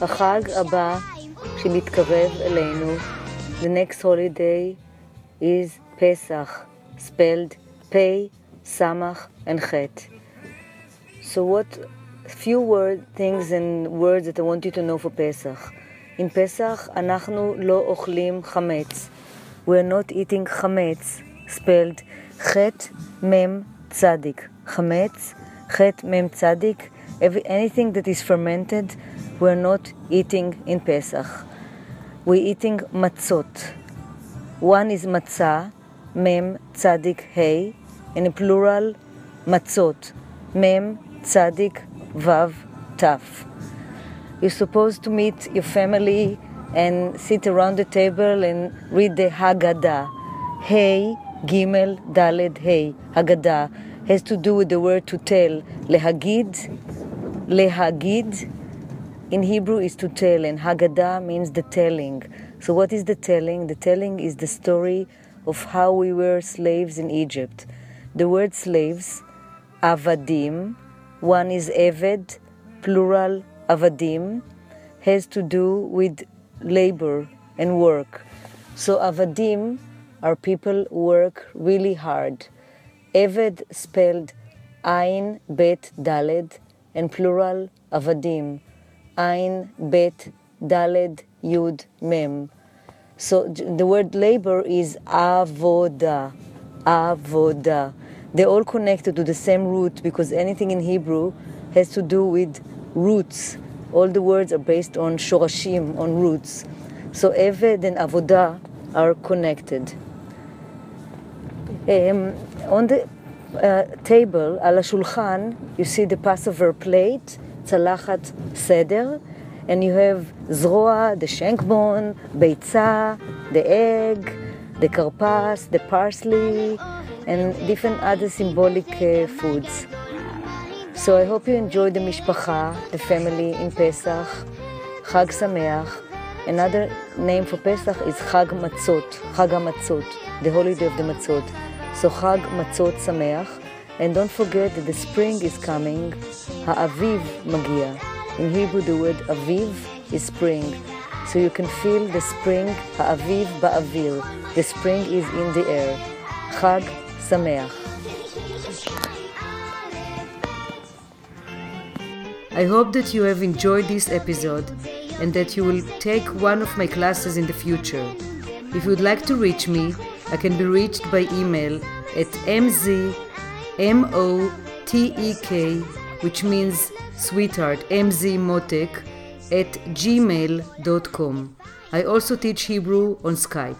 החג הבא שמתקרב אלינו, the next holiday is Pesach, spelled Pei, Samach, and. So what few word things and words that I want you to know for Pesach. In Pesach אנחנו לא אוכלים חמץ. We are not eating חמץ, spelled חטא מם צדיק. חמץ, חטא מם צדיק. Every, anything that is fermented, we are not eating in Pesach. We're eating matzot. One is matzah, mem tzadik hey, in a plural matzot, mem tzadik vav taf. You're supposed to meet your family and sit around the table and read the Haggadah. Hey, Gimel, Daled, Hey. Haggadah has to do with the word to tell. Lehagid, lehagid in Hebrew is to tell, and Haggadah means the telling. So, what is the telling? The telling is the story of how we were slaves in Egypt. The word slaves, avadim, one is eved, plural avadim, has to do with labor and work. So, avadim are people who work really hard. Eved spelled Ain Bet Daled and plural avadim. Ain Bet Daled Yud Mem. So the word labor is avoda, avoda. They're all connected to the same root because anything in Hebrew has to do with roots. All the words are based on shorashim, on roots. So Eved and avoda are connected. Um, on the uh, table, על השולחן, you see the Passover plate, צלחת סדר, and you have זרוע, the shankbone, ביצה, the egg, the karpas, the parsley, and different other symbolic uh, foods. So I hope you enjoy the mishpacha, the family in Pesach, Chag Sameach. Another name for Pesach is Chag Matzot, Chag HaMatzot, the holiday of the Matzot. So Chag Matzot Sameach. And don't forget that the spring is coming. Ha'aviv magia. In Hebrew, the word aviv is spring. So you can feel the spring, ha'aviv ba'avir. The spring is in the air. Chag Sameach. I hope that you have enjoyed this episode and that you will take one of my classes in the future. If you would like to reach me, I can be reached by email at mzmotek, which means sweetheart, mzmotek, at gmail.com. I also teach Hebrew on Skype.